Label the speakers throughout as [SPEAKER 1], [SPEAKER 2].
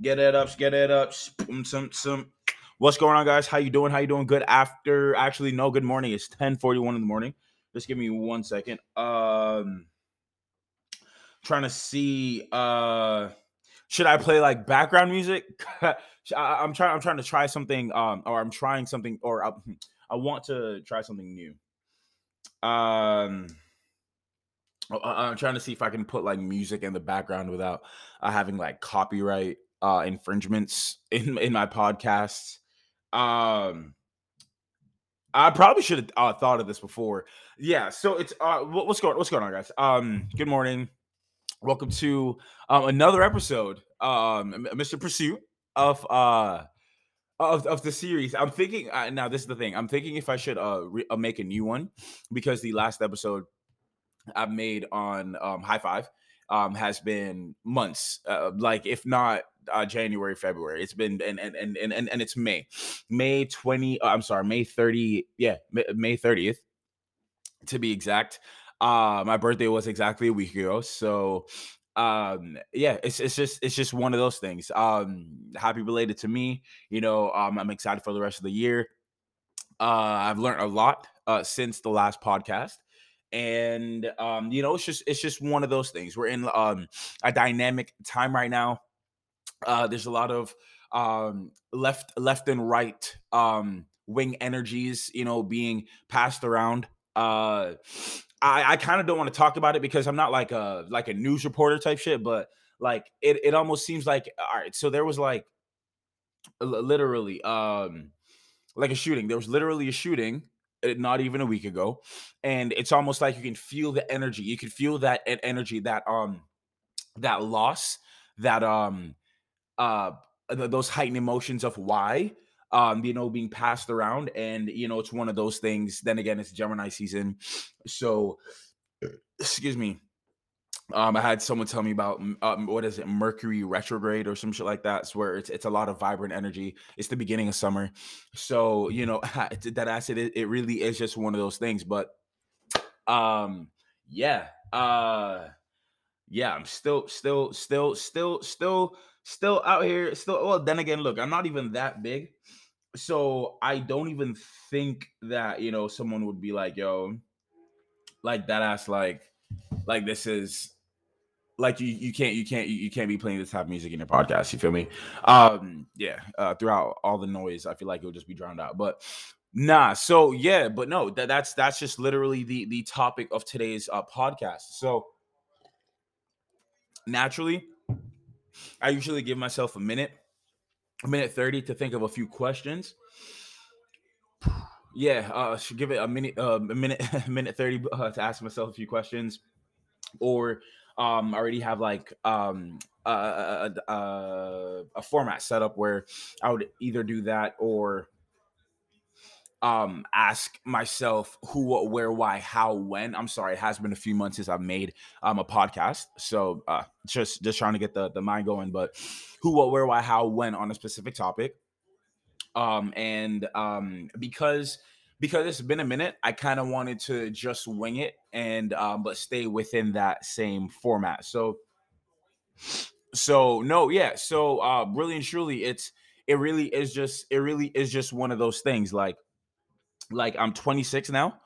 [SPEAKER 1] Get it up, get it up. What's going on, guys? How you doing? How you doing? Good after. Actually, no. Good morning. It's ten forty one in the morning. Just give me one second. Um, trying to see. Uh, should I play like background music? I, I'm trying. I'm trying to try something. Um, or I'm trying something, or I, I want to try something new. Um. I'm trying to see if I can put like music in the background without uh, having like copyright uh, infringements in in my podcasts. Um, I probably should have uh, thought of this before. Yeah. So it's uh, what's going what's going on, guys? Um, good morning. Welcome to um, another episode, um, Mr. Pursuit of uh of, of the series. I'm thinking uh, now. This is the thing. I'm thinking if I should uh, re- uh make a new one because the last episode I've made on um, High Five um, has been months, uh, like if not uh, January, February. It's been and and and and, and it's May, May twenty. Uh, I'm sorry, May thirty. Yeah, May thirtieth, to be exact. Uh, my birthday was exactly a week ago, so um yeah it's it's just it's just one of those things um happy related to me you know um i'm excited for the rest of the year uh i've learned a lot uh since the last podcast and um you know it's just it's just one of those things we're in um a dynamic time right now uh there's a lot of um left left and right um wing energies you know being passed around. Uh i i kind of don't want to talk about it because i'm not like a like a news reporter type shit but like it it almost seems like all right so there was like literally um like a shooting. There was literally a shooting Eh, not even a week ago and it's almost like you can feel the energy. You can feel that energy that um that loss that um uh those heightened emotions of why um you know being passed around and you know it's one of those things then again it's gemini season so excuse me um, I had someone tell me about um, what is it, Mercury retrograde or some shit like that. It's where it's it's a lot of vibrant energy. It's the beginning of summer, so you know that acid. It, it really is just one of those things. But um, yeah, uh, yeah, I'm still, still, still, still, still, still out here. Still, well, then again, look, I'm not even that big, so I don't even think that you know someone would be like, yo, like that ass, like, like this is like you you can't you can't you can't be playing this type of music in your podcast you feel me um yeah uh throughout all the noise i feel like it'll just be drowned out but nah so yeah but no that, that's that's just literally the the topic of today's uh podcast so naturally i usually give myself a minute a minute 30 to think of a few questions. Yeah uh should give it a minute uh, a minute a minute 30 uh, to ask myself a few questions. Or um already have like um a, a, a, a format set up where I would either do that or um ask myself who what where why how when i'm sorry it has been a few months since i've made um a podcast so uh just just trying to get the the mind going but who what where why how when on a specific topic um and um because because it's been a minute, I kind of wanted to just wing it and um, but stay within that same format. So so no, yeah. So uh really and truly it's it really is just it really is just one of those things like like I'm 26 now.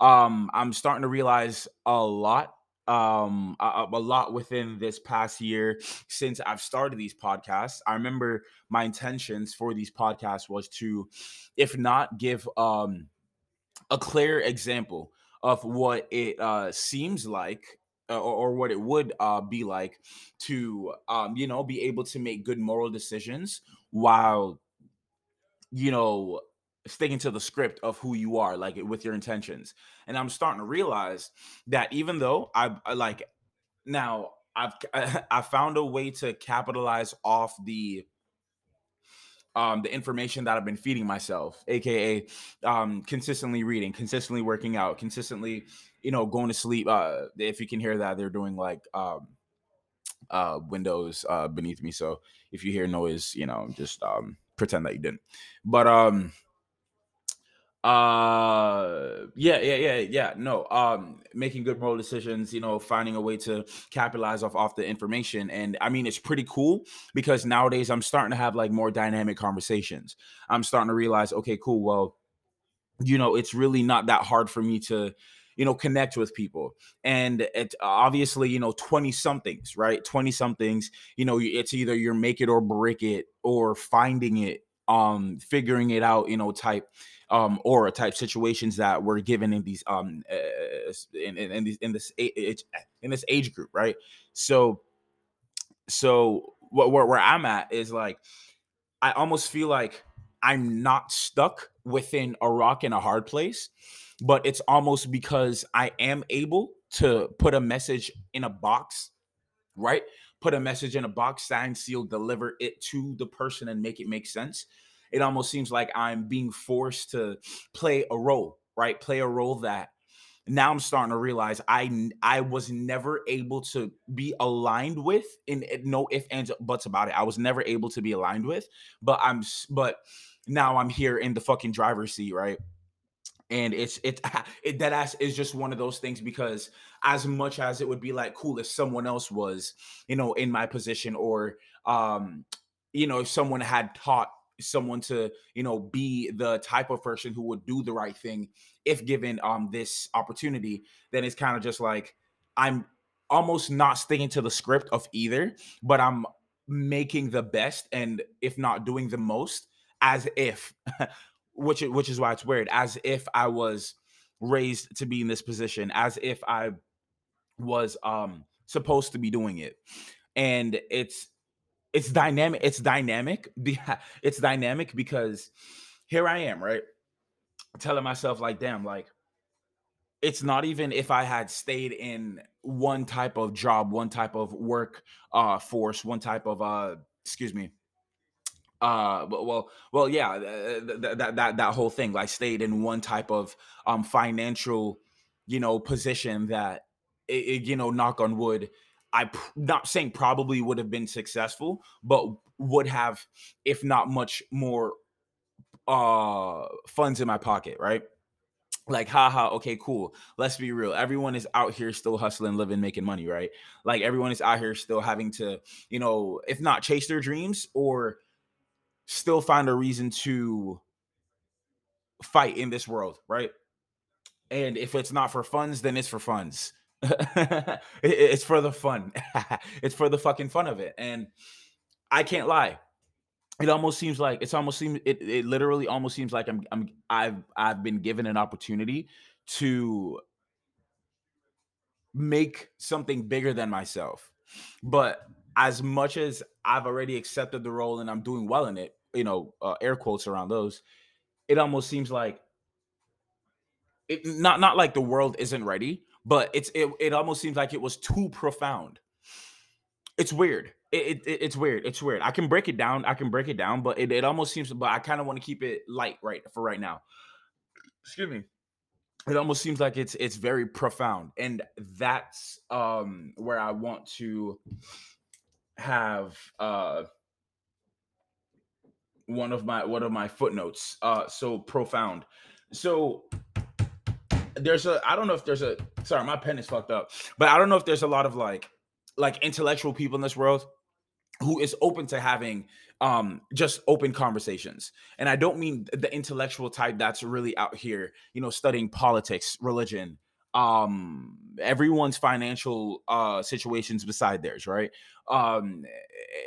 [SPEAKER 1] Um I'm starting to realize a lot um a, a, lot within this past year since I've started these podcasts. I remember my intentions for these podcasts was to if not give um a clear example of what it uh, seems like uh, or, or, what it would uh, be like to um, you know be able to make good moral decisions while you know sticking to the script of who you are like with your intentions and i'm starting to realize that even though i, I like now i've i found a way to capitalize off the um, the information that I've been feeding myself, aka um, consistently reading, consistently working out, consistently, you know, going to sleep. Uh, if you can hear that, they're doing like um, uh, windows uh, beneath me. So if you hear noise, you know, just um, pretend that you didn't. But um, uh yeah yeah yeah yeah no um making good moral decisions you know finding a way to capitalize off off the information and i mean it's pretty cool because nowadays i'm starting to have like more dynamic conversations. I'm starting to realize okay cool well you know it's really not that hard for me to you know connect with people. And it obviously you know 20 somethings right? 20 somethings you know it's either you're make it or break it or finding it um figuring it out you know type um aura type situations that were given in these um uh, in, in, in, these in this age in this age group right? So so what where, where i'm at is like i almost feel like i'm not stuck within a rock and a hard place but it's almost because i am able to put a message in a box right put a message in a box sign seal deliver it to the person and make it make sense it almost seems like I'm being forced to play a role, right? Play a role that now I'm starting to realize I I was never able to be aligned with in no if ands buts about it. I was never able to be aligned with, but I'm but now I'm here in the fucking driver's seat, right? And it's it, it that ass is just one of those things because as much as it would be like cool if someone else was, you know, in my position or um, you know, if someone had taught someone to you know be the type of person who would do the right thing if given um this opportunity then it's kind of just like i'm almost not sticking to the script of either but i'm making the best and if not doing the most as if which which is why it's weird as if i was raised to be in this position as if i was um supposed to be doing it and it's it's dynamic. It's dynamic. It's dynamic because here I am, right? Telling myself, like, damn, like, it's not even if I had stayed in one type of job, one type of work uh force, one type of uh excuse me. Uh well well yeah, that that that, that whole thing like stayed in one type of um financial, you know, position that it, you know, knock on wood, I not saying probably would have been successful, but would have, if not much more uh funds in my pocket, right? Like, haha, okay, cool. Let's be real. Everyone is out here still hustling, living, making money, right? Like everyone is out here still having to, you know, if not chase their dreams or still find a reason to fight in this world, right? And if it's not for funds, then it's for funds. it's for the fun. it's for the fucking fun of it. And I can't lie. It almost seems like it's almost seems it, it literally almost seems like I'm I'm I've I've been given an opportunity to make something bigger than myself. But as much as I've already accepted the role and I'm doing well in it, you know, uh, air quotes around those, it almost seems like it not not like the world isn't ready, but it's it, it almost seems like it was too profound. It's weird. It, it, it's weird. It's weird. I can break it down. I can break it down, but it, it almost seems. But I kind of want to keep it light right for right now. Excuse me. It almost seems like it's it's very profound, and that's um where I want to have uh one of my one of my footnotes. Uh, so profound. So there's a I don't know if there's a sorry, my pen is fucked up, but I don't know if there's a lot of like like intellectual people in this world who is open to having um just open conversations. And i don't mean the intellectual type that's really out here you know studying politics religion um everyone's financial uh situations beside theirs right? Um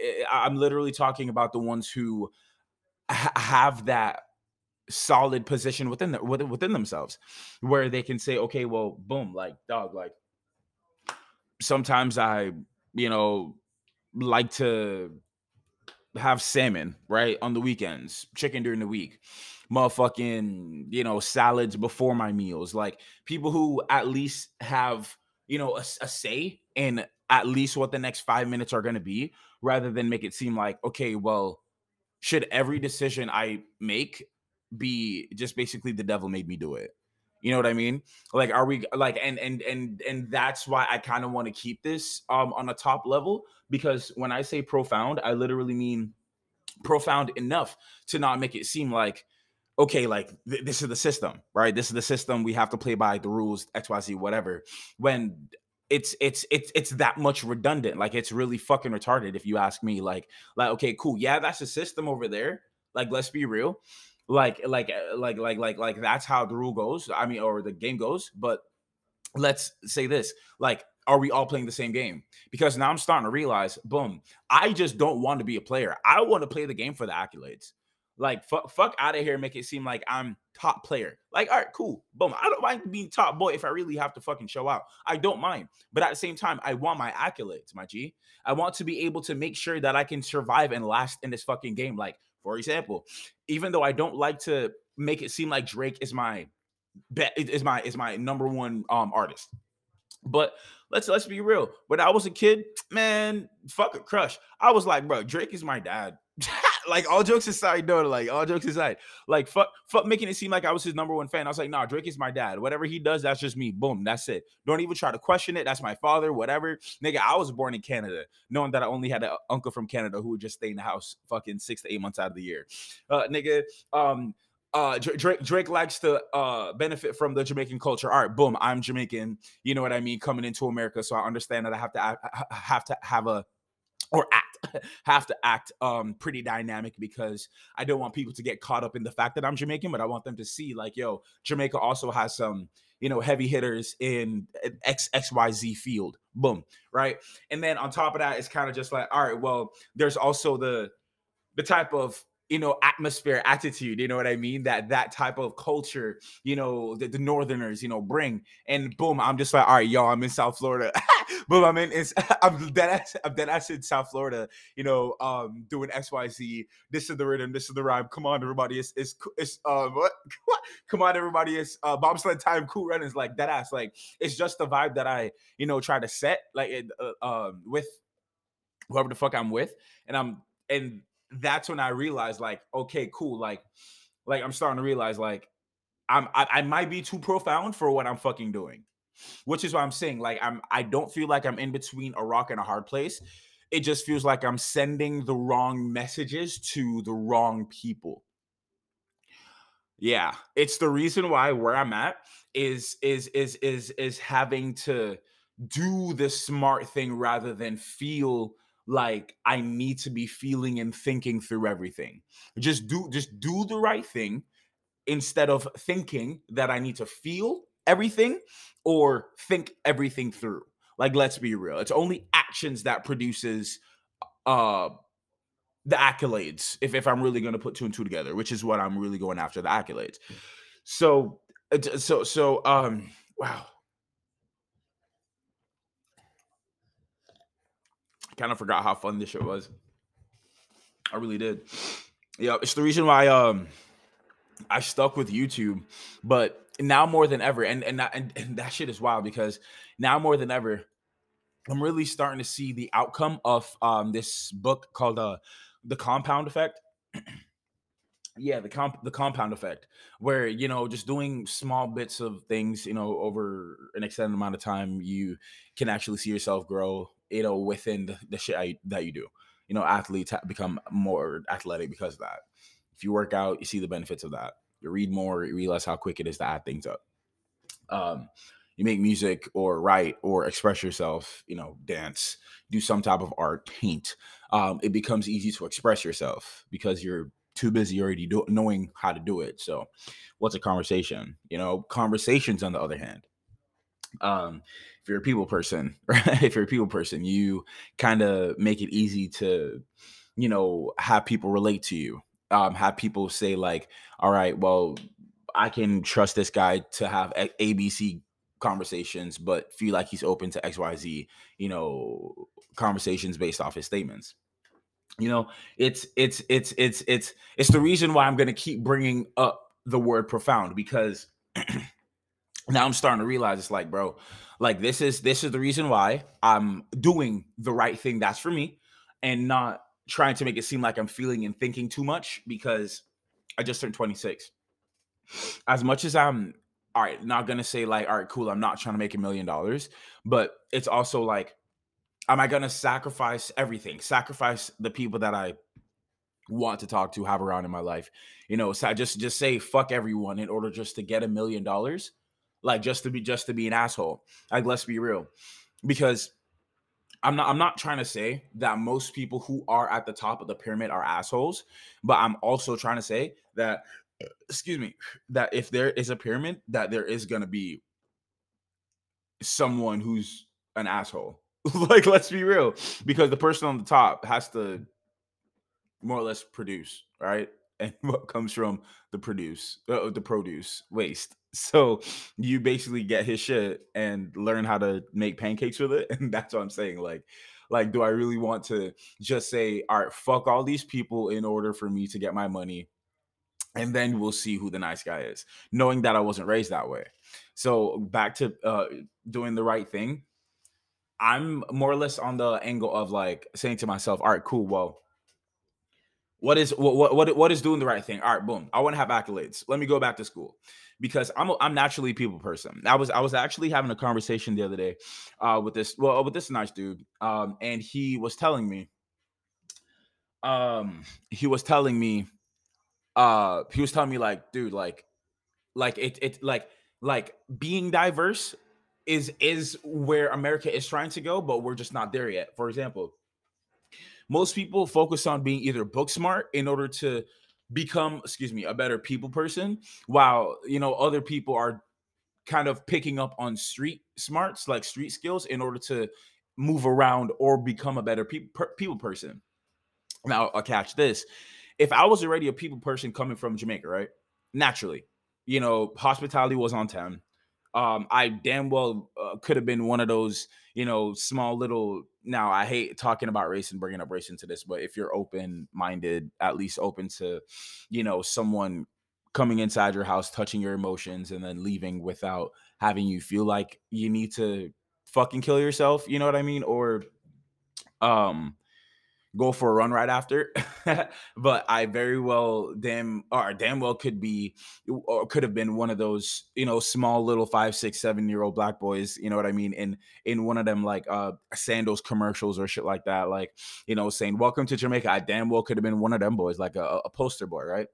[SPEAKER 1] eh, i'm literally talking about the ones who ha- have that solid position within the, within themselves where they can say okay well boom like dog like sometimes i you know like to have salmon right on the weekends chicken during the week motherfucking you know salads before my meals like people who at least have you know a, a say in at least what the next five minutes are going to be rather than make it seem like okay well should every decision i make be just basically the devil made me do it. You know what I mean? Like, are we like, and and and and that's why I kind of want to keep this um on a top level because when I say profound, I literally mean profound enough to not make it seem like okay, like th- this is the system, right? This is the system. We have to play by the rules, XYZ, whatever. When it's it's it's it's that much redundant. Like it's really fucking retarded if you ask me. Like, like, okay, cool. Yeah, that's a system over there. Like, let's be real. Like, like, uh, like, like, like, like that's how the rule goes. I mean, or the game goes. But let's say this like are we all playing the same game? Because now i'm starting to realize boom i just don't want to be a player. I want to play the game for the accolades. Like fuck, fuck out of here make it seem like i'm top player. Like all right cool boom i don't mind being top boy if i really have to fucking show out i don't mind. But at the same time i want my accolades my g. I want to be able to make sure that i can survive and last in this fucking game. Like for example even though i don't like to make it seem like drake is my is my is my number one um artist. But let's let's be real. When I was a kid, man, fuck a crush. I was like, bro, Drake is my dad. like all jokes aside, no, like all jokes aside, like fuck, fuck making it seem like I was his number one fan. I was like, nah, Drake is my dad. Whatever he does, that's just me. Boom, that's it. Don't even try to question it. That's my father. Whatever, nigga. I was born in Canada, knowing that I only had an uncle from Canada who would just stay in the house, fucking six to eight months out of the year. Uh, nigga, um, uh Drake Drake likes to uh benefit from the Jamaican culture. All right, boom, I'm Jamaican. You know what I mean? Coming into America, so I understand that I have to have to have a or act have to act um pretty dynamic because I don't want people to get caught up in the fact that I'm Jamaican, but I want them to see like, yo, Jamaica also has some you know heavy hitters in X XYZ field. Boom, right? And then on top of that, it's kind of just like, all right, well, there's also the the type of you know atmosphere attitude you know what i mean? That that type of culture you know the, the northerners you know bring. And boom i'm just like all right y'all i'm in south florida. Boom i'm in it's, i'm dead ass, i'm dead ass in south florida you know um doing xyz this is the rhythm this is the rhyme. Come on everybody it's it's it's uh what? Come on everybody it's uh bobsled time cool runnings like that ass. Like it's just the vibe that i you know try to set like it, uh, um with whoever the fuck i'm with. And i'm and that's when I realized, like, okay, cool. Like, like I'm starting to realize, like, I'm I, I might be too profound for what I'm fucking doing. Which is why I'm saying, like, I'm I don't feel like I'm in between a rock and a hard place. It just feels like I'm sending the wrong messages to the wrong people. Yeah, it's the reason why where I'm at is is is is is having to do the smart thing rather than feel like I need to be feeling and thinking through everything. Just do just do the right thing instead of thinking that I need to feel everything or think everything through. Like let's be real. It's only actions that produces uh the accolades if if I'm really going to put two and two together, which is what I'm really going after the accolades. So so so um wow kind of forgot how fun this shit was. I really did. Yeah, it's the reason why um I stuck with YouTube, but now more than ever, and and that, and, and that shit is wild because now more than ever, I'm really starting to see the outcome of um this book called uh the Compound Effect. yeah, the comp the compound effect, where you know just doing small bits of things, you know, over an extended amount of time, you can actually see yourself grow you know, within the, the shit I, that you do. You know, athletes become more athletic because of that. If you work out, you see the benefits of that. You read more, you realize how quick it is to add things up. Um, you make music or write or express yourself, you know, dance, do some type of art, paint. Um, it becomes easy to express yourself because you're too busy already do- knowing how to do it. So, what's a conversation? You know, conversations on the other hand. Um, if you're a people person, right? if you're a people person, you kind of make it easy to, you know, have people relate to you. Um, have people say like, all right, well, I can trust this guy to have ABC conversations, but feel like he's open to XYZ, you know, conversations based off his statements. You know, it's it's it's it's it's it's the reason why I'm going to keep bringing up the word profound because now I'm starting to realize it's like, bro, like this is this is the reason why I'm doing the right thing that's for me and not trying to make it seem like I'm feeling and thinking too much because I just turned 26. As much as I'm all right, not gonna say like, all right, cool, I'm not trying to make a million dollars, but it's also like, am I gonna sacrifice everything? Sacrifice the people that I want to talk to, have around in my life. You know, so I just just say fuck everyone in order just to get a million dollars, like just to be just to be an asshole. Like let's be real, because I'm not I'm not trying to say that most people who are at the top of the pyramid are assholes, but I'm also trying to say that excuse me, that if there is a pyramid, that there is gonna be someone who's an asshole. like let's be real, because the person on the top has to more or less produce, right? And what comes from the produce, uh, the produce waste. So you basically get his shit and learn how to make pancakes with it, and that's what I'm saying. Like, like, do I really want to just say, all right, fuck all these people in order for me to get my money? And then we'll see who the nice guy is, knowing that I wasn't raised that way. So back to uh, doing the right thing. I'm more or less on the angle of like saying to myself, all right, cool. Well, what is what what what is doing the right thing? All right, boom. I want to have accolades. Let me go back to school because I'm a, I'm naturally a people person. I was I was actually having a conversation the other day uh, with this well with this nice dude, um, and he was telling me, um, he was telling me, uh, he was telling me like, dude, like, like it it like like being diverse is is where America is trying to go, but we're just not there yet. For example most people focus on being either book smart in order to become excuse me a better people person while you know other people are kind of picking up on street smarts like street skills in order to move around or become a better people per, people person. Now i'll catch this. If i was already a people person coming from jamaica right? Naturally. You know hospitality was on 10 um i damn well uh, could have been one of those you know small little now I hate talking about race and bringing up race into this, but if you're open minded, at least open to, you know, someone coming inside your house, touching your emotions, and then leaving without having you feel like you need to fucking kill yourself, you know what I mean? Or, um, go for a run right after. but I very well damn or damn well could be or could have been one of those, you know, small little five, six, seven year old black boys, you know what I mean? In in one of them like uh sandals commercials or shit like that, like, you know, saying welcome to Jamaica. I damn well could have been one of them boys, like a, a poster boy, right?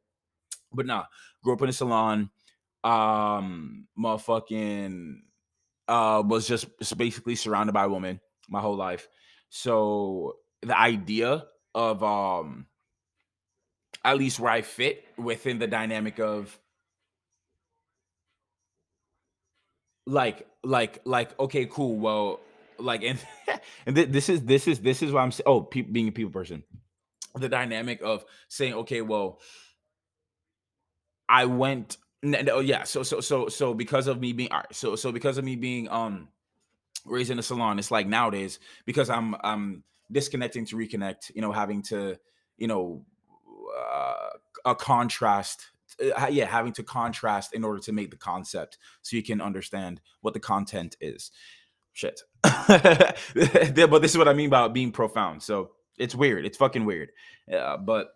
[SPEAKER 1] But nah, grew up in a salon, um motherfucking uh was just basically surrounded by women my whole life. So the idea of um at least where I fit within the dynamic of like like like okay cool well like and and th- this is this is this is why I'm saying oh pe- being a people person. The dynamic of saying okay well I went oh yeah so so so so because of me being all right so so because of me being um raised in a salon it's like nowadays because I'm I'm disconnecting to reconnect you know having to you know uh, a contrast uh, yeah having to contrast in order to make the concept so you can understand what the content is. Shit. But this is what i mean about being profound. So it's weird. It's fucking weird. Uh, but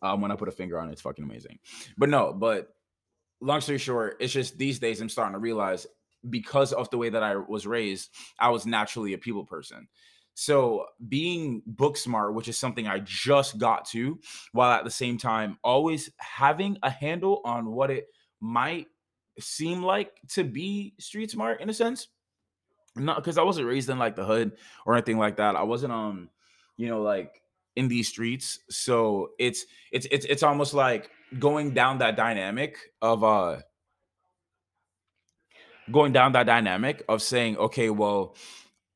[SPEAKER 1] um, when i put a finger on it it's fucking amazing. But no but long story short it's just these days i'm starting to realize because of the way that i was raised i was naturally a people person so being book smart, which is something I just got to, while at the same time always having a handle on what it might seem like to be street smart in a sense. Not because I wasn't raised in like the hood or anything like that. I wasn't um, you know, like in these streets. So it's it's it's it's almost like going down that dynamic of uh going down that dynamic of saying, okay, well,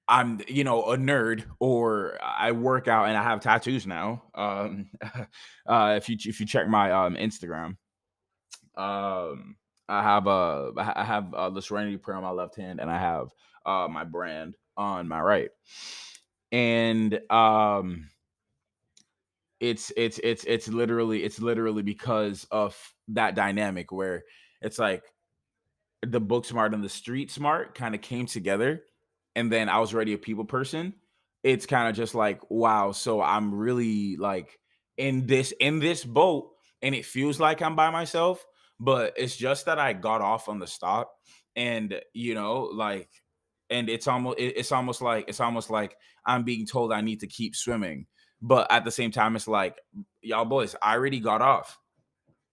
[SPEAKER 1] I'm, you know, a nerd or I work out and I have tattoos now. Um, uh, if you if you check my um Instagram, um, I have a I have uh, the Serenity Prayer on my left hand and I have uh my brand on my right, and um, it's it's it's it's literally it's literally because of that dynamic where it's like the book smart and the street smart kind of came together and then I was already a people person, it's kind of just like, wow, so I'm really like in this in this boat and it feels like I'm by myself, but it's just that I got off on the stop and you know, like and it's almost it's almost like it's almost like I'm being told I need to keep swimming. But at the same time, it's like y'all boys, I already got off.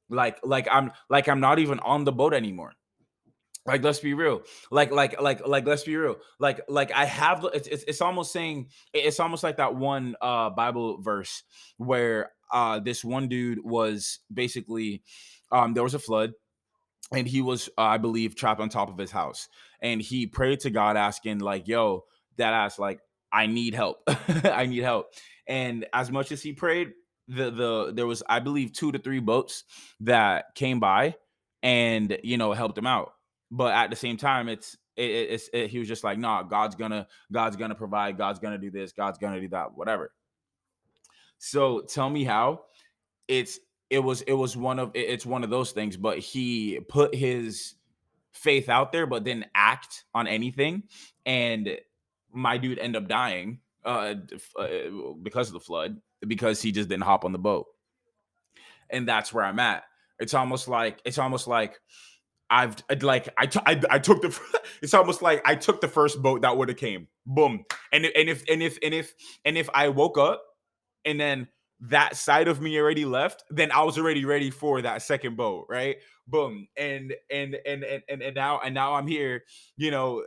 [SPEAKER 1] Like, like I'm like I'm not even on the boat anymore. Like, let's be real. Like, like, like, like, let's be real. Like, like I have it's it's, it's almost saying it's almost like that one uh Bible verse where uh this one dude was basically um there was a flood and he was uh, i believe trapped on top of his house and he prayed to god asking like yo that ass like i need help i need help and as much as he prayed the the there was i believe two to three boats that came by and you know helped him out but at the same time it's it, it's it, he was just like nah god's gonna god's gonna provide god's gonna do this god's gonna do that whatever. So tell me how it's it was it was one of it's one of those things but he put his faith out there but didn't act on anything and my dude end up dying uh, uh, because of the flood because he just didn't hop on the boat. And that's where i'm at. It's almost like it's almost like I've like I, t- I, I took the it's almost like I took the first boat that would have came. Boom. And and if and if and if and if I woke up and then that side of me already left, then I was already ready for that second boat, right? Boom. And and and and and, and now and now I'm here, you know,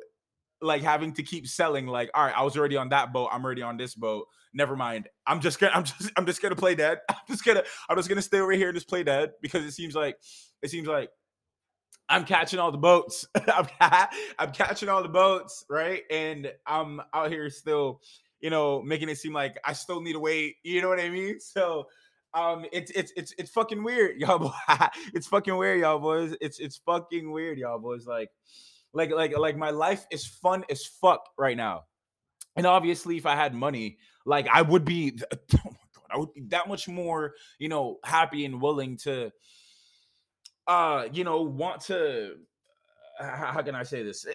[SPEAKER 1] like having to keep selling like all right i was already on that boat i'm already on this boat never mind. I'm just gonna i'm just i'm just gonna play dead. I'm just gonna i'm just gonna stay over here and just play dead. Because it seems like it seems like i'm catching all the boats I'm, I'm catching all the boats right and i'm out here still you know, making it seem like I still need to wait. You know what I mean? So um it's it's it's it's fucking weird, y'all. it's fucking weird, y'all boys. It's it's fucking weird, y'all boys. Like like like like my life is fun as fuck right now. And obviously, if I had money, like I would be oh my god, I would be that much more, you know, happy and willing to uh, you know, want to how can I say this? Eh,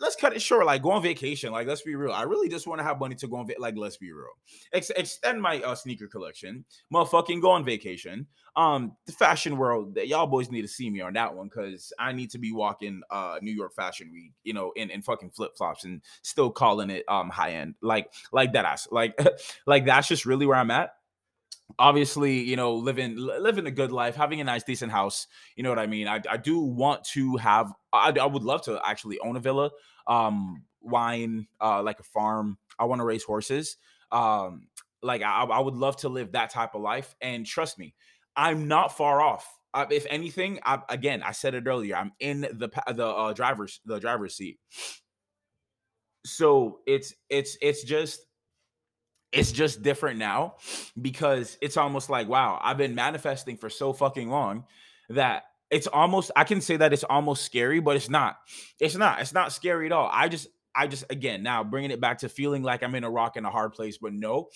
[SPEAKER 1] let's cut it short. Like go on vacation. Like let's be real. I really just want to have money to go on. Va- like let's be real. Ex- extend my uh, sneaker collection. Motherfucking go on vacation. Um, the fashion world. Y'all boys need to see me on that one because I need to be walking uh New York Fashion Week. You know, in, in fucking flip flops and still calling it um high end. Like like that ass. Like like that's just really where I'm at obviously you know living living a good life having a nice decent house you know what i mean? I, I do want to have I, I would love to actually own a villa um wine uh like a farm. I want to raise horses. Um like I, I would love to live that type of life and trust me i'm not far off. If anything I, again i said it earlier i'm in the the uh, driver's the driver's seat. So it's it's it's just it's just different now because it's almost like wow i've been manifesting for so fucking long that it's almost i can say that it's almost scary but it's not. It's not. It's not scary at all. I just i just again now bringing it back to feeling like i'm in a rock and a hard place but no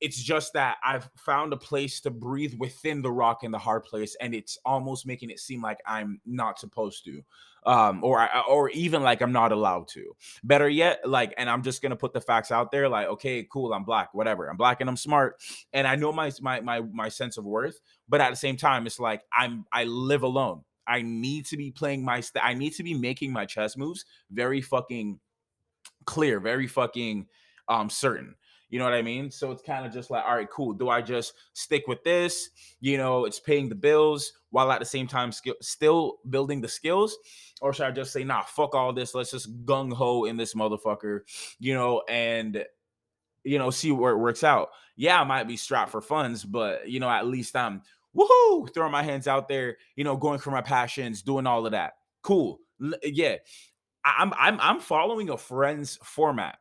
[SPEAKER 1] it's just that I've found a place to breathe within the rock and the hard place, and it's almost making it seem like I'm not supposed to, um, or or even like I'm not allowed to. Better yet, like, and I'm just gonna put the facts out there, like, okay, cool, I'm black, whatever, I'm black and I'm smart, and I know my my my my sense of worth, but at the same time, it's like I'm I live alone. I need to be playing my st- I need to be making my chess moves very fucking clear, very fucking um certain you know what I mean? So it's kind of just like, all right, cool. Do I just stick with this? You know, it's paying the bills while at the same time still building the skills, or should I just say, nah, fuck all this. Let's just gung ho in this motherfucker, you know, and you know, see where it works out. Yeah, I might be strapped for funds, but you know, at least I'm woohoo, throwing my hands out there, you know, going for my passions, doing all of that. Cool. L- yeah. I'm I'm I'm following a friend's format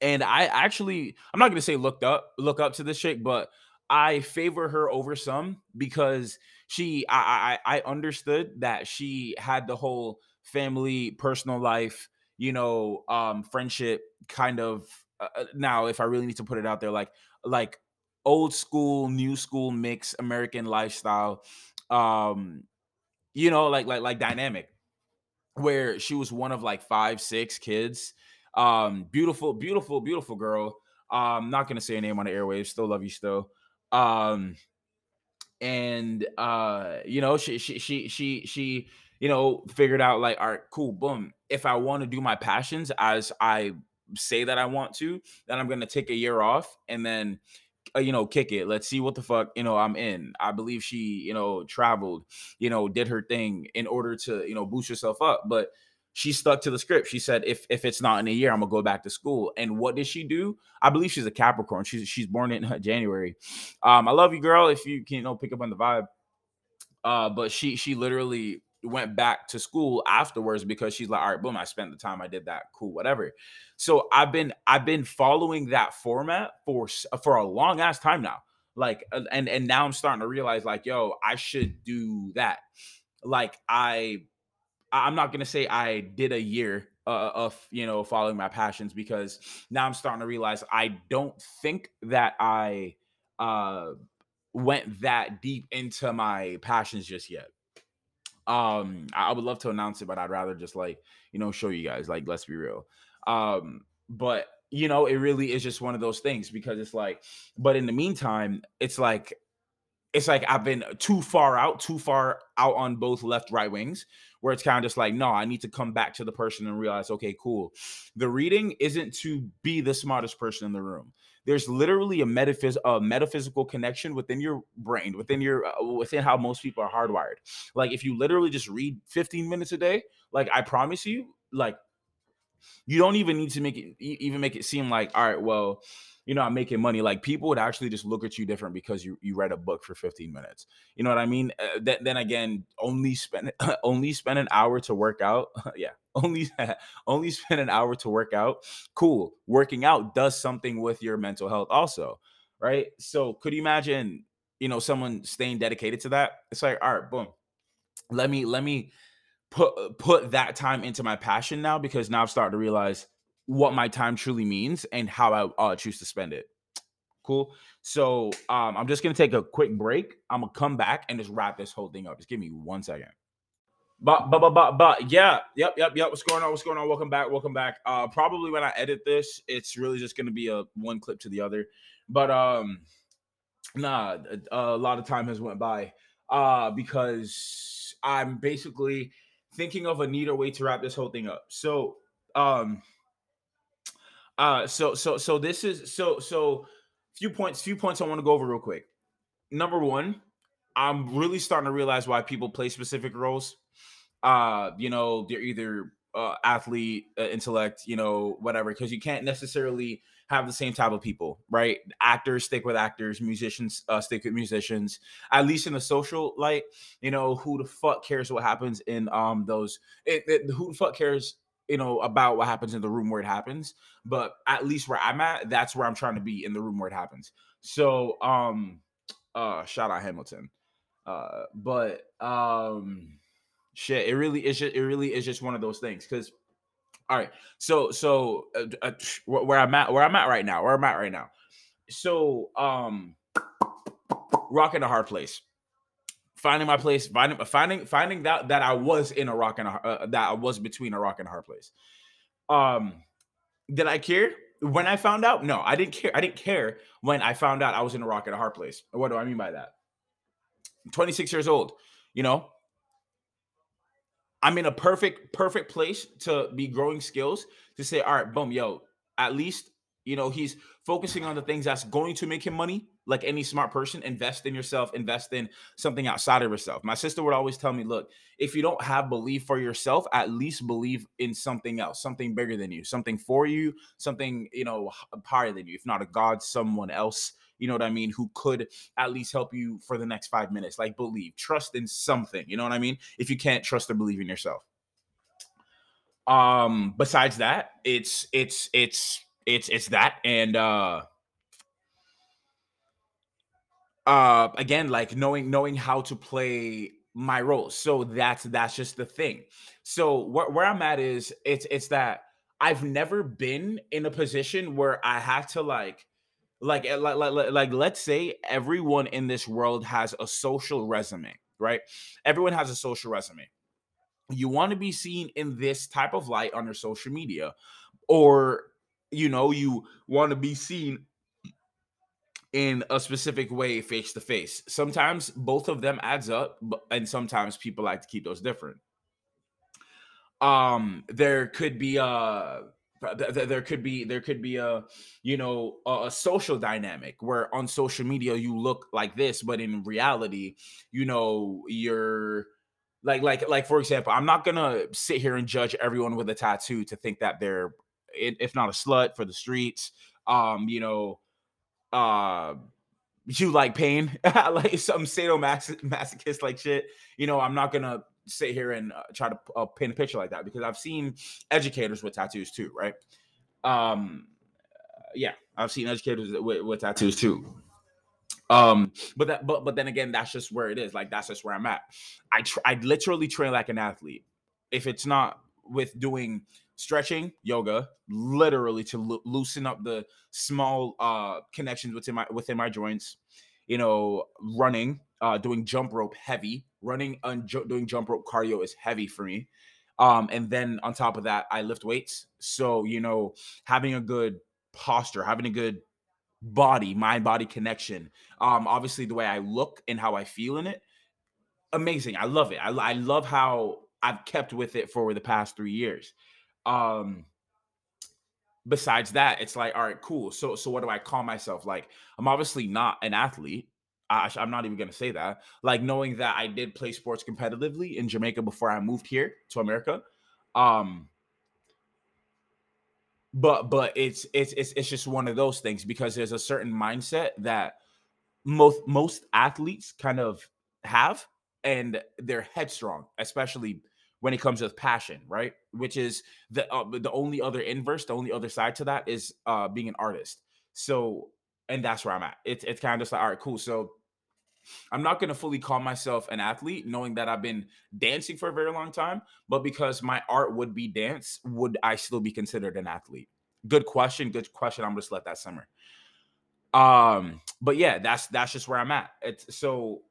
[SPEAKER 1] and I actually I'm not gonna say looked up look up to this chick, but I favor her over some because she I I, I understood that she had the whole family, personal life, you know, um, friendship kind of. Uh, uh now, if I really need to put it out there, like like old school, new school mix, American lifestyle, um, you know, like like like dynamic, where she was one of like five, six kids um, beautiful, beautiful, beautiful girl. I'm not gonna say her name on the airwaves. Still love you, still. Um, and uh, you know, she she she she she you know figured out like, all right, cool, boom. If I want to do my passions as I say that I want to, then I'm gonna take a year off and then uh, you know, kick it. Let's see what the fuck, you know, I'm in. I believe she, you know, traveled, you know, did her thing in order to, you know, boost herself up. But she stuck to the script. She said, if if it's not in a year, I'm gonna go back to school. And what did she do? I believe she's a Capricorn. She's she's born in January. Um, I love you, girl. If you can, you know, pick up on the vibe. Uh, but she she literally went back to school afterwards because she's like, all right, boom, I spent the time, I did that, cool, whatever. So I've been I've been following that format for for a long ass time now. Like, and and now I'm starting to realize, like, yo, I should do that. Like, I I'm not gonna say I did a year uh, of you know following my passions because now I'm starting to realize I don't think that I uh went that deep into my passions just yet. Um, I would love to announce it, but I'd rather just like you know show you guys. Like, let's be real. Um, but you know, it really is just one of those things because it's like, but in the meantime, it's like it's like I've been too far out, too far out on both left, right wings, where it's kind of just like, no, I need to come back to the person and realize, okay, cool. The reading isn't to be the smartest person in the room. There's literally a, metaphys- a metaphysical connection within your brain, within your uh, within how most people are hardwired. Like if you literally just read 15 minutes a day, like I promise you, like you don't even need to make it even make it seem like, all right, well, you know, I'm making money. Like people would actually just look at you different because you you read a book for 15 minutes. You know what I mean? Uh, th- then again, only spend only spend an hour to work out. yeah, only only spend an hour to work out. Cool. Working out does something with your mental health also, right? So could you imagine, you know, someone staying dedicated to that? It's like, all right, boom. Let me let me put put that time into my passion now because now I've started to realize what my time truly means and how I uh, choose to spend it. Cool. So um, I'm just gonna take a quick break. I'm gonna come back and just wrap this whole thing up. Just give me one second. But but but but but yeah, yep, yep, yep. What's going on? What's going on? Welcome back, welcome back. Uh probably when I edit this, it's really just gonna be a one clip to the other. But um nah, a, a lot of time has went by uh because I'm basically thinking of a neater way to wrap this whole thing up. So um uh, so so so this is so so few points, few points I want to go over real quick. Number one, I'm really starting to realize why people play specific roles. Uh, you know, they're either uh, athlete, uh, intellect, you know, whatever, because you can't necessarily have the same type of people, right? Actors stick with actors, musicians uh, stick with musicians. At least in the social light, you know, who the fuck cares what happens in um those? It, it, who the fuck cares you know, about what happens in the room where it happens. But at least where I'm at, that's where I'm trying to be in the room where it happens. So, um, uh, shout out Hamilton. Uh, but um, shit, it really is. Just, it really is just one of those things. Because, all right, so so uh, uh, where I'm at, where I'm at right now, where I'm at right now. So, um, rocking a hard place finding my place, finding finding finding that that I was in a rock and a, uh, that I was between a rock and a hard place. Um, did I care when I found out? No, I didn't care. I didn't care when I found out I was in a rock and a hard place. What do I mean by that? I'm 26 years old. You know, I'm in a perfect perfect place to be growing skills to say, all right, boom, yo, at least you know he's focusing on the things that's going to make him money like any smart person, invest in yourself, invest in something outside of yourself. My sister would always tell me, look, if you don't have belief for yourself, at least believe in something else, something bigger than you, something for you, something, you know, higher than you. If not a God, someone else, you know what I mean, who could at least help you for the next five minutes. Like believe, trust in something, you know what I mean? If you can't trust or believe in yourself. Um, besides that, it's it's it's it's it's that and uh uh again like knowing knowing how to play my role. So that's that's just the thing. So where, where i'm at is it's it's that i've never been in a position where i have to like like eh, like, like like let's say everyone in this world has a social resume right? Everyone has a social resume. You want to be seen in this type of light on your social media or you know you want to be seen in a specific way face to face. Sometimes both of them adds up, and sometimes people like to keep those different. Um, there could be a there could be there could be a you know a, social dynamic where on social media you look like this but in reality you know you're like like like for example i'm not gonna sit here and judge everyone with a tattoo to think that they're if not a slut for the streets um you know uh you like pain like some sadomasochist like shit you know i'm not gonna sit here and uh, try to uh, paint a picture like that because I've seen educators with tattoos too, right? Um, yeah, I've seen educators with, with tattoos too. Um, but that, but but then again, that's just where it is. Like that's just where I'm at. I tr- I literally train like an athlete. If it's not with doing stretching, yoga, literally to lo- loosen up the small uh connections within my within my joints, you know, running, uh, doing jump rope heavy, running and ju- doing jump rope cardio is heavy for me. Um, and then on top of that, I lift weights. So, you know, having a good posture, having a good body, mind body connection, um, obviously the way I look and how I feel in it, amazing. I love it. I, I love how I've kept with it for the past three years. Um, besides that, it's like, all right, cool. So, so what do I call myself? Like, I'm obviously not an athlete. I, am not even gonna say that. Like knowing that I did play sports competitively in Jamaica before I moved here to America. Um, but but it's it's it's it's just one of those things because there's a certain mindset that most most athletes kind of have, and they're headstrong, especially when it comes with passion, right? Which is the uh, the only other inverse, the only other side to that is uh being an artist. So, and that's where I'm at. It's it's kind of just like all right, cool. So I'm not to fully call myself an athlete, knowing that I've been dancing for a very long time. But because my art would be dance, would I still be considered an athlete? Good question. Good question. I'm just let that simmer. Um, but yeah, that's that's just where I'm at. It's so,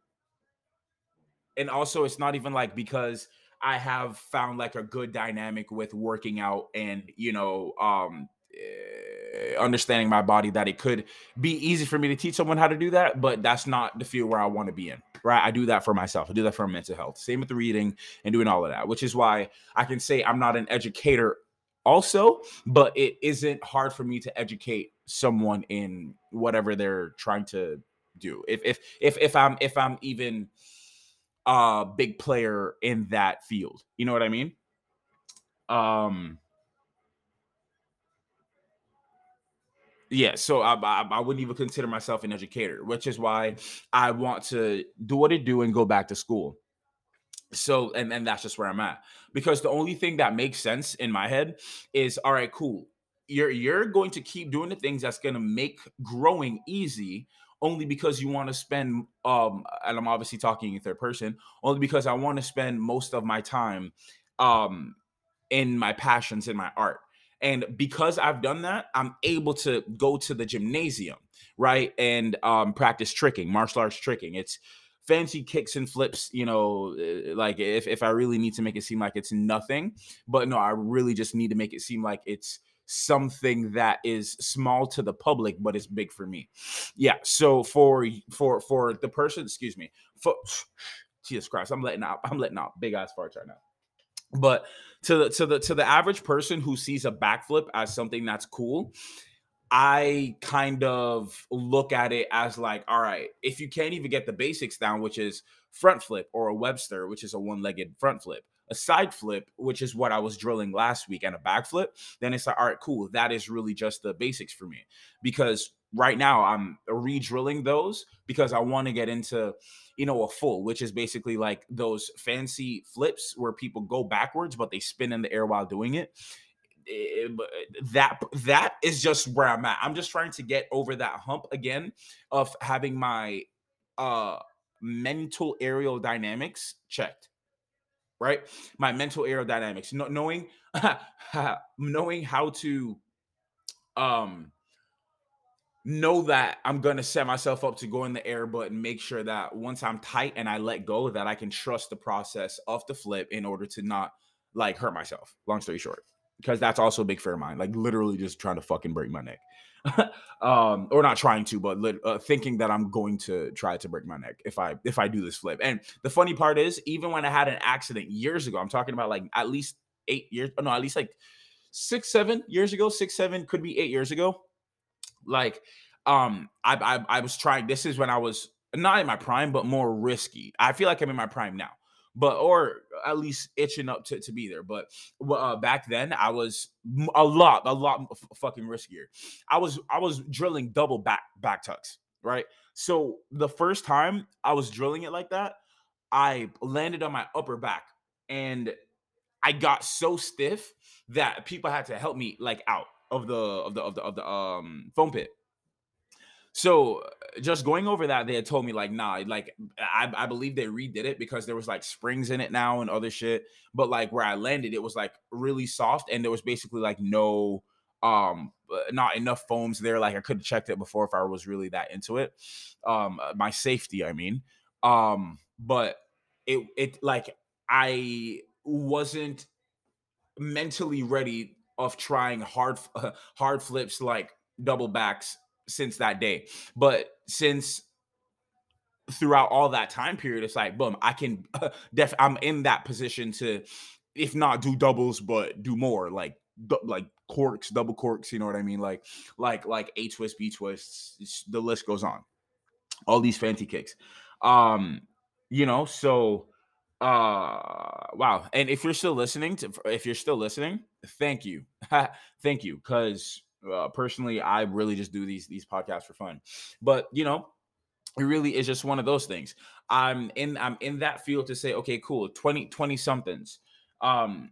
[SPEAKER 1] and also it's not even like because I have found like a good dynamic with working out and you know um uh, understanding my body that it could be easy for me to teach someone how to do that, but that's not the field where I want to be in. Right. I do that for myself. I do that for mental health. Same with the reading and doing all of that, which is why I can say I'm not an educator also, but it isn't hard for me to educate someone in whatever they're trying to do. If if if if I'm if I'm even a big player in that field. You know what I mean? Um yeah so I, I, I wouldn't even consider myself an educator which is why i want to do what I do and go back to school so and and that's just where i'm at because the only thing that makes sense in my head is all right cool you're you're going to keep doing the things that's going to make growing easy only because you want to spend um and i'm obviously talking in third person only because i want to spend most of my time um in my passions in my art and because I've done that, I'm able to go to the gymnasium, right? And um, practice tricking, martial arts tricking. It's fancy kicks and flips, you know, eh, like if, if I really need to make it seem like it's nothing, but no, I really just need to make it seem like it's something that is small to the public but it's big for me. Yeah so for for for the person excuse me for jesus christ i'm letting out i'm letting out big ass farts right now. But to the to the to the average person who sees a backflip as something that's cool, I kind of look at it as like, all right, if you can't even get the basics down, which is front flip or a Webster, which is a one-legged front flip, a side flip, which is what I was drilling last week, and a back flip, then it's like, all right, cool. That is really just the basics for me. Because right now I'm re-drilling those because I want to get into you know, a full, which is basically like those fancy flips where people go backwards, but they spin in the air while doing it. it eh, eh, that that is just where I'm at. I'm just trying to get over that hump again of having my uh mental aerial dynamics checked right my mental aerodynamics knowing knowing how to um know that I'm gonna set myself up to go in the air, but make sure that once I'm tight and I let go, that I can trust the process of the flip in order to not like hurt myself. Long story short, because that's also a big fear of mine. Like literally just trying to fucking break my neck, um, or not trying to, but uh, thinking that I'm going to try to break my neck if I if I do this flip. And the funny part is, even when I had an accident years ago, I'm talking about like at least eight years, no, at least like six, seven years ago, six, seven, could be eight years ago. Like, um, I, I I was trying. This is when I was not in my prime, but more risky. I feel like I'm in my prime now, but or at least itching up to, to be there. But uh, back then, I was a lot, a lot f- fucking riskier. I was I was drilling double back back tucks, right? So the first time I was drilling it like that, I landed on my upper back and I got so stiff that people had to help me like out of the of the of the of the um foam pit. So just going over that, they had told me like, nah, like I, I believe they redid it because there was like springs in it now and other shit. But like where I landed, it was like really soft and there was basically like no um uh, not enough foams there. Like I could have checked it before if I was really that into it. Um uh, my safety, I mean. Um, but it it like I wasn't mentally ready of trying hard hard flips like double backs since that day. But since throughout all that time period, it's like boom, I can def I'm in that position to if not do doubles, but do more like like corks, double corks, you know what I mean? Like like like A twist, B twists, the list goes on. All these fancy kicks. Um, you know, so uh wow. And if you're still listening to if you're still listening, thank you. thank you cuz uh, personally, I really just do these these podcasts for fun. But you know, it really is just one of those things. I'm in I'm in that field to say, okay, cool, 20 20 somethings. Um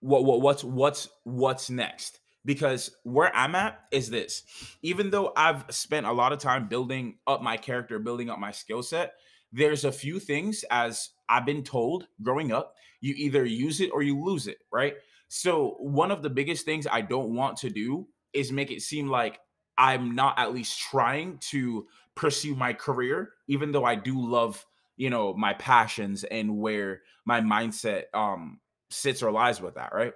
[SPEAKER 1] what, what what's what's what's next? Because where I'm at is this. Even though I've spent a lot of time building up my character, building up my skill set, there's a few things as I've been told growing up, you either use it or you lose it, right? So, one of the biggest things I don't want to do is make it seem like I'm not at least trying to pursue my career, even though I do love, you know, my passions and where my mindset um sits or lies with that, right?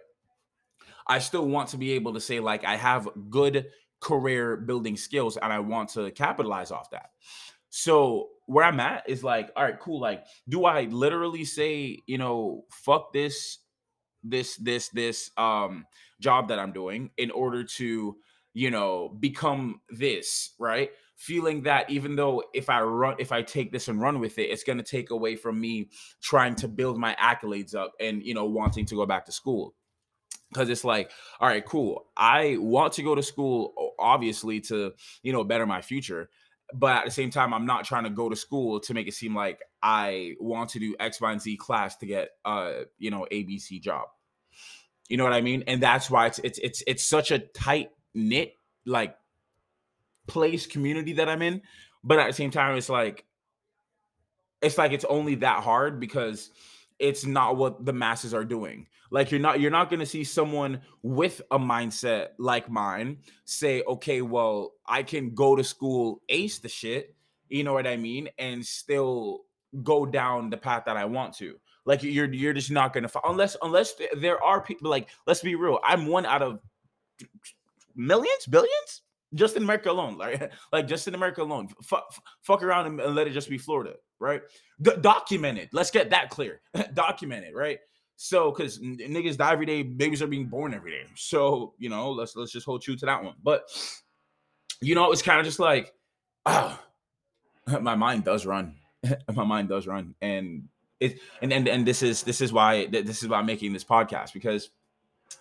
[SPEAKER 1] I still want to be able to say, like, I have good career building skills and I want to capitalize off that. So where I'm at is like, all right, cool. Like, do I literally say, you know, fuck this this this this um job that I'm doing in order to you know become this right? Feeling that even though if I run if I take this and run with it it's going to take away from me trying to build my accolades up and you know wanting to go back to school. Because it's like all right cool. I want to go to school obviously to you know better my future but at the same time i'm not trying to go to school to make it seem like i want to do x y and z class to get uh you know abc job. You know what i mean? And that's why it's it's it's, it's such a tight knit like place community that i'm in. But at the same time it's like it's like it's only that hard because it's not what the masses are doing like you're not you're not going to see someone with a mindset like mine say okay well i can go to school ace the shit you know what i mean and still go down the path that i want to like you're you're just not going to unless unless there are people like let's be real i'm one out of millions billions just in America alone, like like just in America alone. Fuck, fuck around and, and let it just be Florida, right? D- documented. Let's get that clear. documented, right? So, because niggas die every day, babies are being born every day. So, you know, let's let's just hold true to that one. But you know, it's kind of just like, oh, my mind does run. my mind does run, and it and and and this is this is why this is why I'm making this podcast because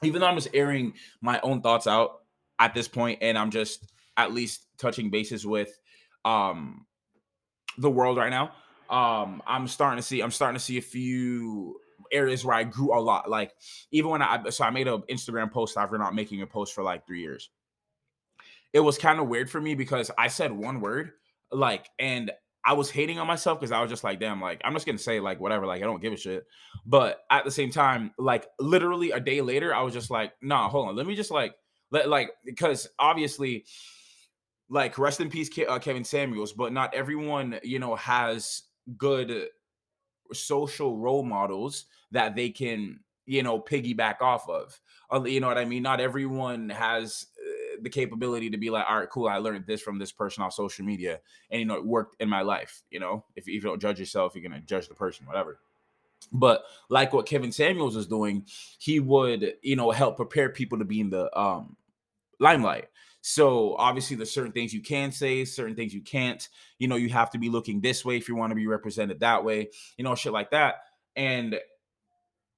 [SPEAKER 1] even though I'm just airing my own thoughts out at this point, and I'm just at least touching bases with um the world right now. Um, I'm starting to see I'm starting to see a few areas where I grew a lot. Like even when I so I made an Instagram post after not making a post for like three years. It was kind of weird for me because I said one word, like, and I was hating on myself because I was just like, damn, like I'm just gonna say like whatever, like I don't give a shit. But at the same time, like literally a day later, I was just like, nah, hold on, let me just like let like because obviously, like rest in peace, uh, Kevin Samuels, but not everyone you know has good social role models that they can you know piggyback off of. Uh, you know what I mean? Not everyone has uh, the capability to be like, all right, cool. I learned this from this person on social media, and you know, it worked in my life. You know, if, if you don't judge yourself, you're gonna judge the person, whatever. but like what Kevin Samuels was doing, he would, you know, help prepare people to be in the um limelight. So obviously there's certain things you can say, certain things you can't. You know, you have to be looking this way if you want to be represented that way, you know, shit like that. And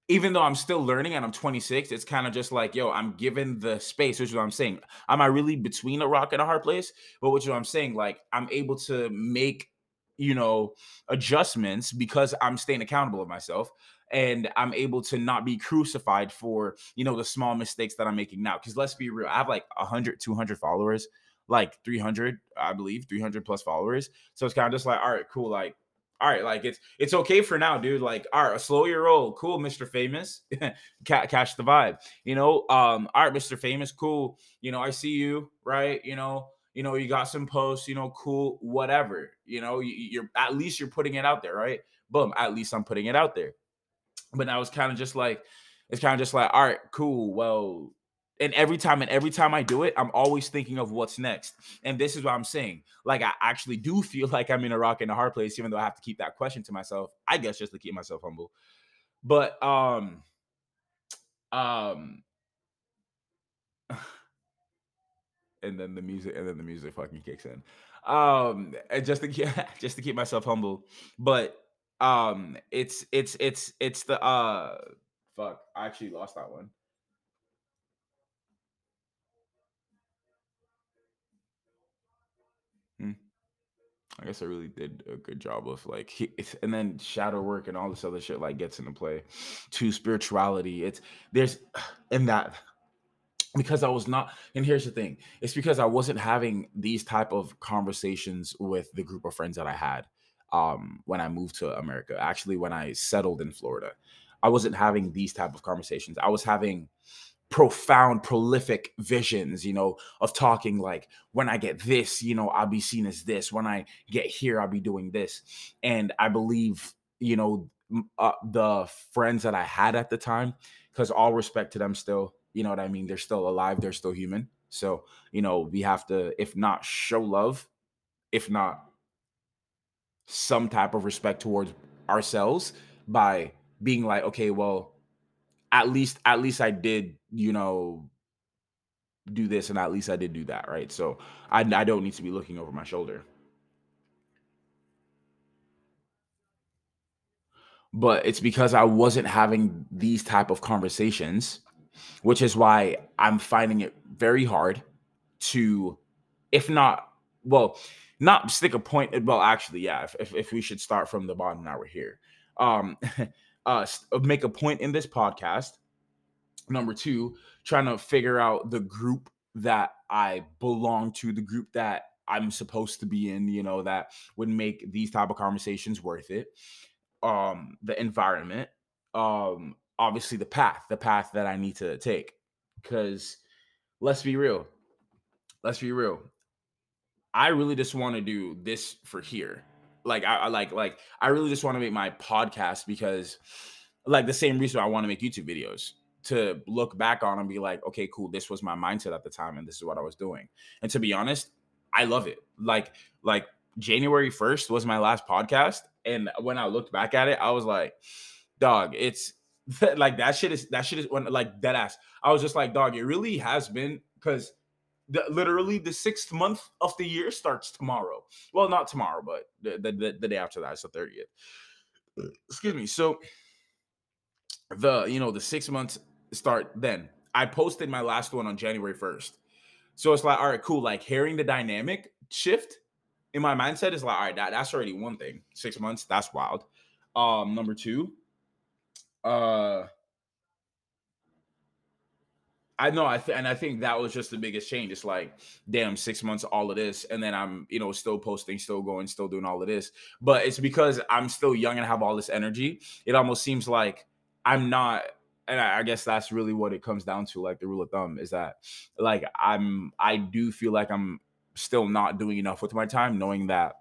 [SPEAKER 1] even though I'm still learning and I'm 26, it's kind of just like, yo, I'm given the space, which is what I'm saying. Am I really between a rock and a hard place? But which is what I'm saying, like, I'm able to make, you know, adjustments because I'm staying accountable of myself and I'm able to not be crucified for, you know, the small mistakes that I'm making now. Because let's be real, I have like 100, 200 followers, like 300, I believe, 300 plus followers. So it's kind of just like, all right, cool. Like, all right, like it's it's okay for now, dude. Like, all right, slow your roll, cool, Mister Famous, catch the vibe, you know. Um, all right, Mister Famous, cool. You know, I see you, right? You know, you know, you got some posts, you know, cool, whatever. You know, you, you're at least you're putting it out there, right? Boom, at least I'm putting it out there. But now it's kind of just like it's kind of just like, all right, cool. Well, and every time and every time I do it, I'm always thinking of what's next. And this is what I'm saying. Like I actually do feel like I'm in a rock and a hard place, even though I have to keep that question to myself. I guess just to keep myself humble. But um um and then the music and then the music fucking kicks in. Um just to just to keep myself humble. But um it's it's it's it's the uh fuck, I actually lost that one. I guess I really did a good job of like, and then shadow work and all this other shit like gets into play. To spirituality, it's there's in that because I was not. And here's the thing: it's because I wasn't having these type of conversations with the group of friends that I had um, when I moved to America. Actually, when I settled in Florida, I wasn't having these type of conversations. I was having profound prolific visions you know of talking like when i get this you know i'll be seen as this when i get here i'll be doing this and i believe you know uh, the friends that i had at the time because all respect to them still you know what i mean they're still alive they're still human so you know we have to if not show love if not some type of respect towards ourselves by being like okay well at least at least I did, you know, do this and at least I did do that, right? So I I don't need to be looking over my shoulder. But it's because I wasn't having these type of conversations, which is why I'm finding it very hard to if not well, not stick a point well actually, yeah, if if, if we should start from the bottom now we're here. Um uh, uh, make a point in this podcast. Number two, trying to figure out the group that I belong to, the group that I'm supposed to be in, you know, that would make these type of conversations worth it. Um, the environment, um, obviously the path, the path that I need to take. Because let's be real, let's be real. I really just want to do this for here like I, I like like I really just want to make my podcast because like the same reason I want to make YouTube videos to look back on and be like, okay, cool, this was my mindset at the time and this is what I was doing. And to be honest, I love it. Like like January 1st was my last podcast and when I looked back at it, I was like, dog, it's like that shit is that shit is when like dead ass. I was just like, dog, it really has been because the, literally the sixth month of the year starts tomorrow. Well, not tomorrow, but the, the, the day after that, it's the 30th. Excuse me. So the you know the six months start then. I posted my last one on January 1st. So it's like, all right, cool. Like hearing the dynamic shift in my mindset is like, all right, that, that's already one thing. Six months, that's wild. Um, number two, uh I know, I th- and I think that was just the biggest change. It's like, damn, six months, all of this, and then I'm, you know, still posting, still going, still doing all of this. But it's because I'm still young and have all this energy. It almost seems like I'm not, and I, I guess that's really what it comes down to. Like the rule of thumb is that, like, I'm, I do feel like I'm still not doing enough with my time, knowing that